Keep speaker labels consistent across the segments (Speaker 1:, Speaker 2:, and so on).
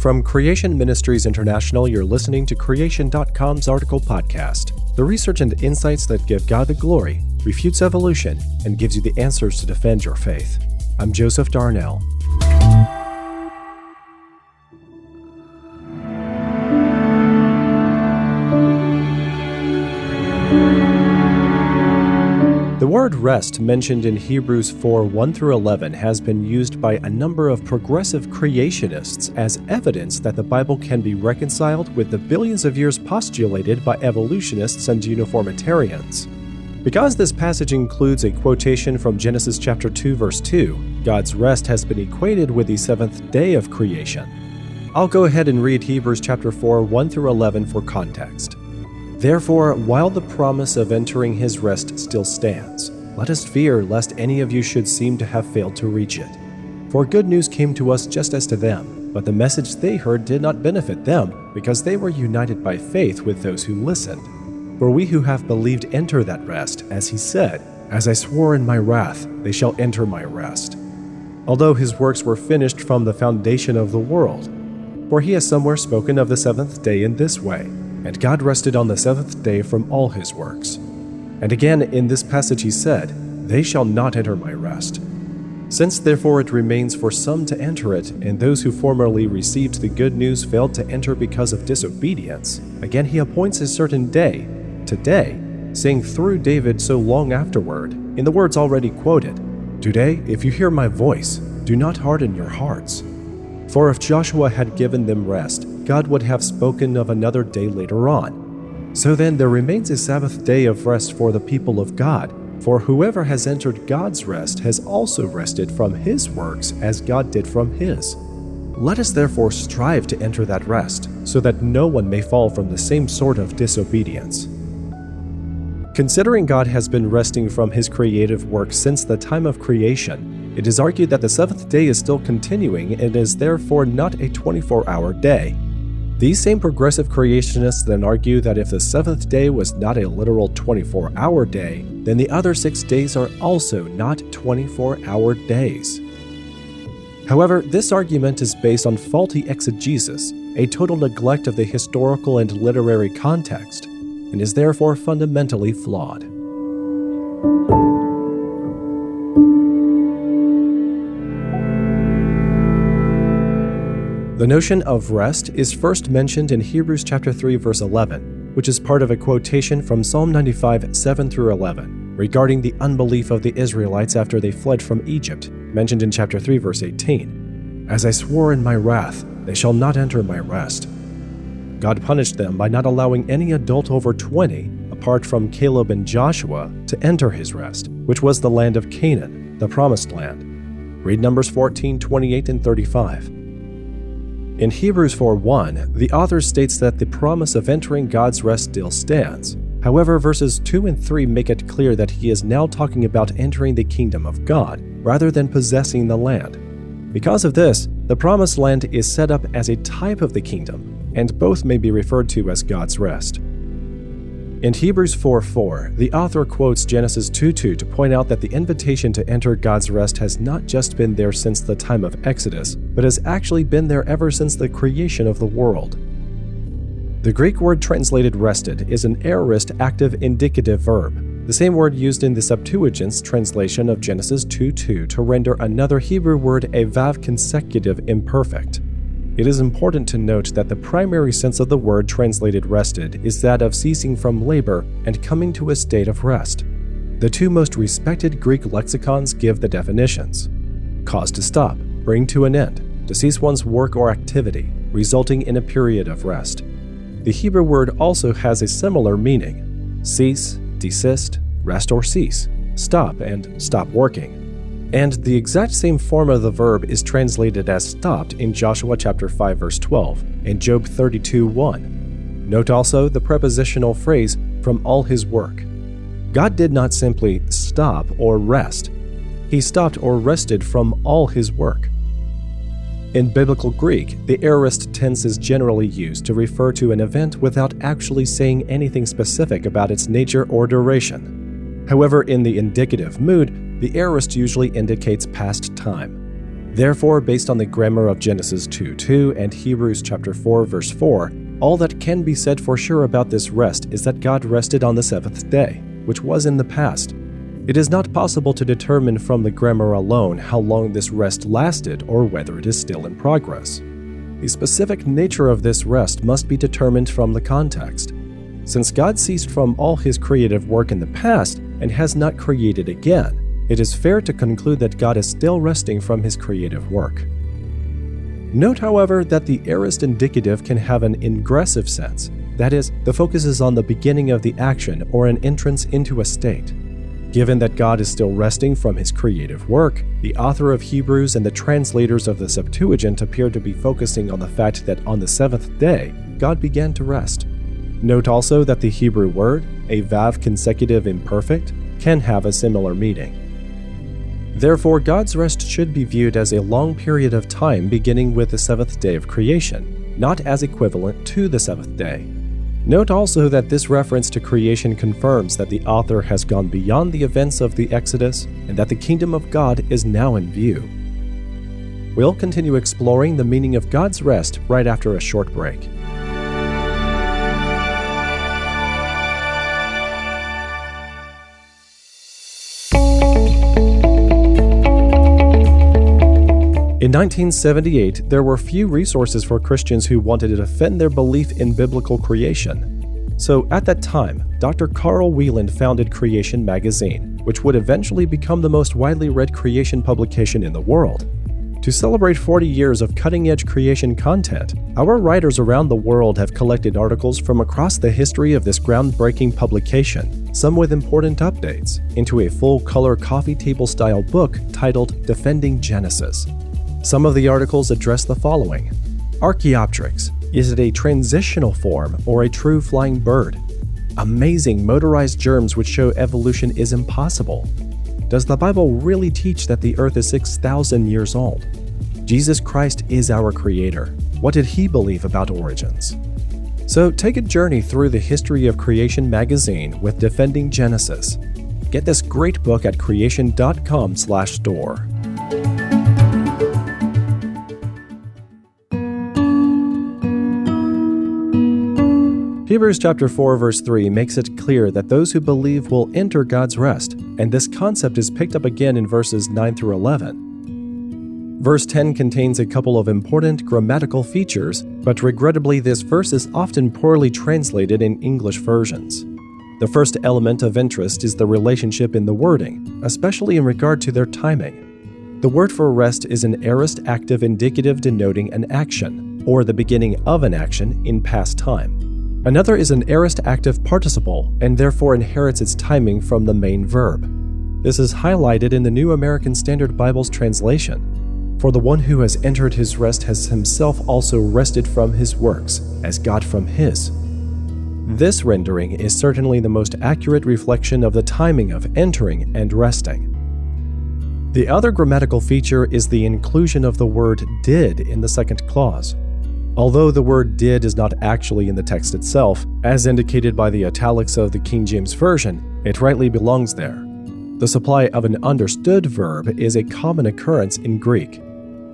Speaker 1: From Creation Ministries International, you're listening to Creation.com's article podcast, the research and insights that give God the glory, refutes evolution, and gives you the answers to defend your faith. I'm Joseph Darnell. Word rest mentioned in Hebrews 4 1 through 11 has been used by a number of progressive creationists as evidence that the Bible can be reconciled with the billions of years postulated by evolutionists and uniformitarians. Because this passage includes a quotation from Genesis chapter 2 verse 2, God's rest has been equated with the seventh day of creation. I'll go ahead and read Hebrews chapter 4 1 through 11 for context. Therefore, while the promise of entering his rest still stands, let us fear lest any of you should seem to have failed to reach it. For good news came to us just as to them, but the message they heard did not benefit them, because they were united by faith with those who listened. For we who have believed enter that rest, as he said, As I swore in my wrath, they shall enter my rest. Although his works were finished from the foundation of the world. For he has somewhere spoken of the seventh day in this way and God rested on the seventh day from all his works. And again in this passage he said, They shall not enter my rest. Since therefore it remains for some to enter it, and those who formerly received the good news failed to enter because of disobedience, again he appoints a certain day, today, saying through David so long afterward, in the words already quoted, Today, if you hear my voice, do not harden your hearts. For if Joshua had given them rest, God would have spoken of another day later on. So then, there remains a Sabbath day of rest for the people of God, for whoever has entered God's rest has also rested from his works as God did from his. Let us therefore strive to enter that rest, so that no one may fall from the same sort of disobedience. Considering God has been resting from his creative work since the time of creation, it is argued that the seventh day is still continuing and is therefore not a 24 hour day. These same progressive creationists then argue that if the seventh day was not a literal 24 hour day, then the other six days are also not 24 hour days. However, this argument is based on faulty exegesis, a total neglect of the historical and literary context, and is therefore fundamentally flawed. The notion of rest is first mentioned in Hebrews chapter 3 verse 11, which is part of a quotation from Psalm 95 7 through 11 regarding the unbelief of the Israelites after they fled from Egypt, mentioned in chapter 3 verse 18. As I swore in my wrath, they shall not enter my rest. God punished them by not allowing any adult over 20, apart from Caleb and Joshua, to enter his rest, which was the land of Canaan, the promised land. Read Numbers 14, 28, and 35. In Hebrews 4:1, the author states that the promise of entering God's rest still stands. However, verses 2 and 3 make it clear that he is now talking about entering the kingdom of God rather than possessing the land. Because of this, the promised land is set up as a type of the kingdom, and both may be referred to as God's rest. In Hebrews 4 4, the author quotes Genesis 2 2 to point out that the invitation to enter God's rest has not just been there since the time of Exodus, but has actually been there ever since the creation of the world. The Greek word translated rested is an aorist active indicative verb, the same word used in the Septuagint's translation of Genesis 2 2 to render another Hebrew word a vav consecutive imperfect. It is important to note that the primary sense of the word translated rested is that of ceasing from labor and coming to a state of rest. The two most respected Greek lexicons give the definitions cause to stop, bring to an end, to cease one's work or activity, resulting in a period of rest. The Hebrew word also has a similar meaning cease, desist, rest or cease, stop, and stop working and the exact same form of the verb is translated as stopped in Joshua chapter 5 verse 12 and Job 32 1. Note also the prepositional phrase from all his work. God did not simply stop or rest. He stopped or rested from all his work. In biblical Greek, the aorist tense is generally used to refer to an event without actually saying anything specific about its nature or duration. However, in the indicative mood, the aorist usually indicates past time. Therefore, based on the grammar of Genesis 2 2 and Hebrews chapter 4 verse 4, all that can be said for sure about this rest is that God rested on the seventh day, which was in the past. It is not possible to determine from the grammar alone how long this rest lasted or whether it is still in progress. The specific nature of this rest must be determined from the context. Since God ceased from all his creative work in the past and has not created again, it is fair to conclude that God is still resting from his creative work. Note, however, that the aorist indicative can have an ingressive sense, that is, the focus is on the beginning of the action or an entrance into a state. Given that God is still resting from his creative work, the author of Hebrews and the translators of the Septuagint appear to be focusing on the fact that on the seventh day, God began to rest. Note also that the Hebrew word, a vav consecutive imperfect, can have a similar meaning. Therefore, God's rest should be viewed as a long period of time beginning with the seventh day of creation, not as equivalent to the seventh day. Note also that this reference to creation confirms that the author has gone beyond the events of the Exodus and that the kingdom of God is now in view. We'll continue exploring the meaning of God's rest right after a short break. In 1978, there were few resources for Christians who wanted to defend their belief in biblical creation. So, at that time, Dr. Carl Wieland founded Creation Magazine, which would eventually become the most widely read creation publication in the world. To celebrate 40 years of cutting edge creation content, our writers around the world have collected articles from across the history of this groundbreaking publication, some with important updates, into a full color coffee table style book titled Defending Genesis. Some of the articles address the following Archaeopteryx is it a transitional form or a true flying bird? Amazing motorized germs which show evolution is impossible. Does the Bible really teach that the earth is 6,000 years old? Jesus Christ is our creator. What did he believe about origins? So take a journey through the history of Creation magazine with Defending Genesis. Get this great book at creation.com/store. Hebrews chapter 4 verse 3 makes it clear that those who believe will enter God's rest, and this concept is picked up again in verses 9 through 11. Verse 10 contains a couple of important grammatical features, but regrettably this verse is often poorly translated in English versions. The first element of interest is the relationship in the wording, especially in regard to their timing. The word for rest is an aorist active indicative denoting an action, or the beginning of an action in past time. Another is an aorist active participle and therefore inherits its timing from the main verb. This is highlighted in the New American Standard Bible's translation. For the one who has entered his rest has himself also rested from his works, as God from his. This rendering is certainly the most accurate reflection of the timing of entering and resting. The other grammatical feature is the inclusion of the word did in the second clause. Although the word did is not actually in the text itself, as indicated by the italics of the King James Version, it rightly belongs there. The supply of an understood verb is a common occurrence in Greek.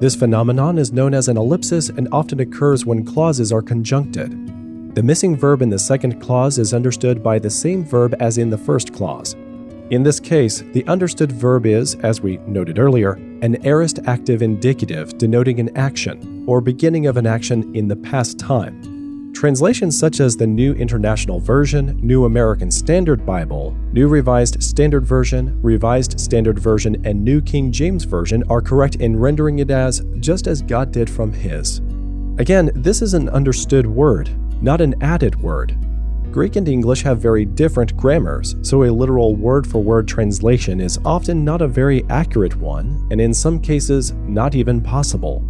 Speaker 1: This phenomenon is known as an ellipsis and often occurs when clauses are conjuncted. The missing verb in the second clause is understood by the same verb as in the first clause. In this case, the understood verb is, as we noted earlier, an aorist active indicative denoting an action, or beginning of an action in the past time. Translations such as the New International Version, New American Standard Bible, New Revised Standard Version, Revised Standard Version, and New King James Version are correct in rendering it as just as God did from His. Again, this is an understood word, not an added word. Greek and English have very different grammars, so a literal word for word translation is often not a very accurate one, and in some cases, not even possible.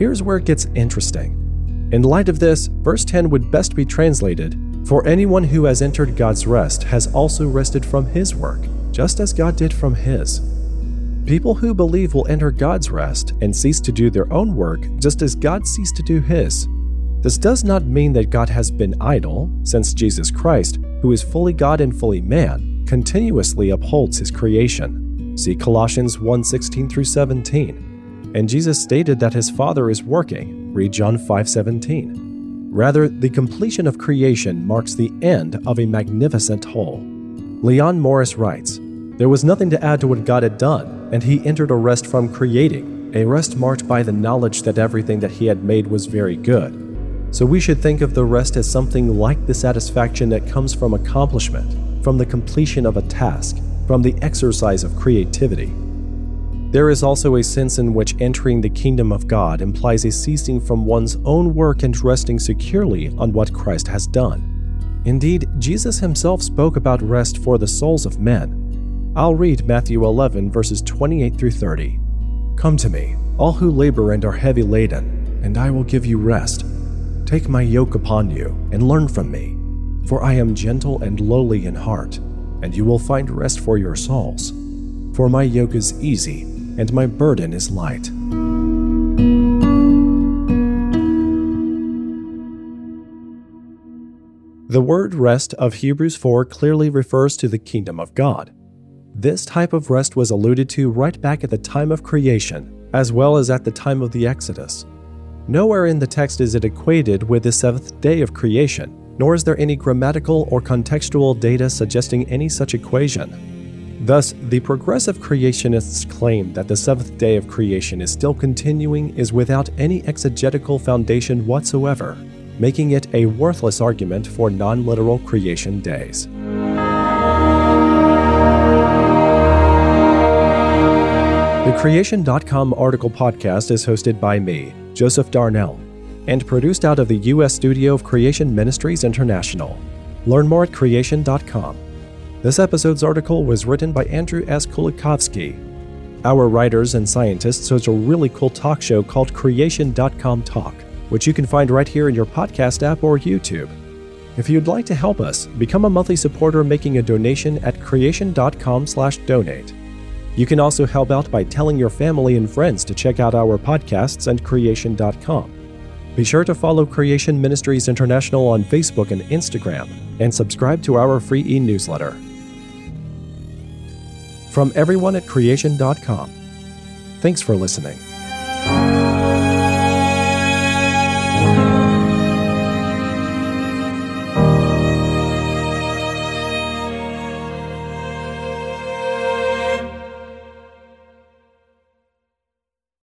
Speaker 1: Here's where it gets interesting. In light of this, verse 10 would best be translated For anyone who has entered God's rest has also rested from his work, just as God did from his. People who believe will enter God's rest and cease to do their own work just as God ceased to do his. This does not mean that God has been idle, since Jesus Christ, who is fully God and fully man, continuously upholds his creation. See Colossians 1:16 through 17. And Jesus stated that his Father is working. Read John 5:17. Rather, the completion of creation marks the end of a magnificent whole. Leon Morris writes, There was nothing to add to what God had done, and he entered a rest from creating, a rest marked by the knowledge that everything that he had made was very good. So we should think of the rest as something like the satisfaction that comes from accomplishment, from the completion of a task, from the exercise of creativity. There is also a sense in which entering the kingdom of God implies a ceasing from one's own work and resting securely on what Christ has done. Indeed, Jesus himself spoke about rest for the souls of men. I'll read Matthew 11, verses 28 through 30. Come to me, all who labor and are heavy laden, and I will give you rest. Take my yoke upon you and learn from me, for I am gentle and lowly in heart, and you will find rest for your souls. For my yoke is easy and my burden is light. The word rest of Hebrews 4 clearly refers to the kingdom of God. This type of rest was alluded to right back at the time of creation, as well as at the time of the Exodus. Nowhere in the text is it equated with the seventh day of creation, nor is there any grammatical or contextual data suggesting any such equation. Thus, the progressive creationists' claim that the seventh day of creation is still continuing is without any exegetical foundation whatsoever, making it a worthless argument for non literal creation days. The Creation.com article podcast is hosted by me, Joseph Darnell, and produced out of the U.S. studio of Creation Ministries International. Learn more at Creation.com. This episode's article was written by Andrew S. Kulikovsky. Our writers and scientists host a really cool talk show called Creation.com Talk, which you can find right here in your podcast app or YouTube. If you'd like to help us, become a monthly supporter making a donation at creation.com/donate. You can also help out by telling your family and friends to check out our podcasts and creation.com. Be sure to follow Creation Ministries International on Facebook and Instagram and subscribe to our free e-newsletter. From everyone at creation.com, thanks for listening.